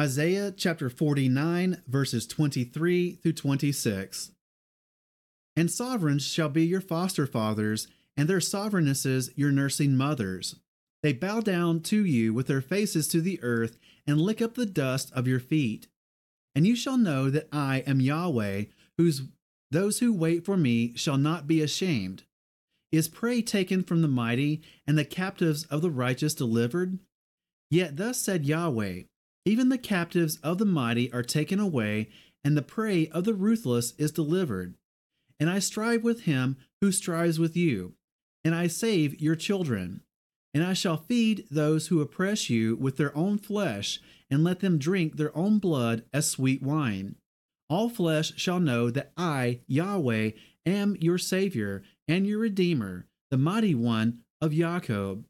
Isaiah chapter 49, verses 23 through 26. And sovereigns shall be your foster fathers, and their sovereignesses your nursing mothers. They bow down to you with their faces to the earth and lick up the dust of your feet. And you shall know that I am Yahweh, whose those who wait for me shall not be ashamed. Is prey taken from the mighty, and the captives of the righteous delivered? Yet thus said Yahweh Even the captives of the mighty are taken away, and the prey of the ruthless is delivered. And I strive with him who strives with you, and I save your children. And I shall feed those who oppress you with their own flesh, and let them drink their own blood as sweet wine. All flesh shall know that I, Yahweh, am your Savior and your Redeemer, the mighty one of Jacob.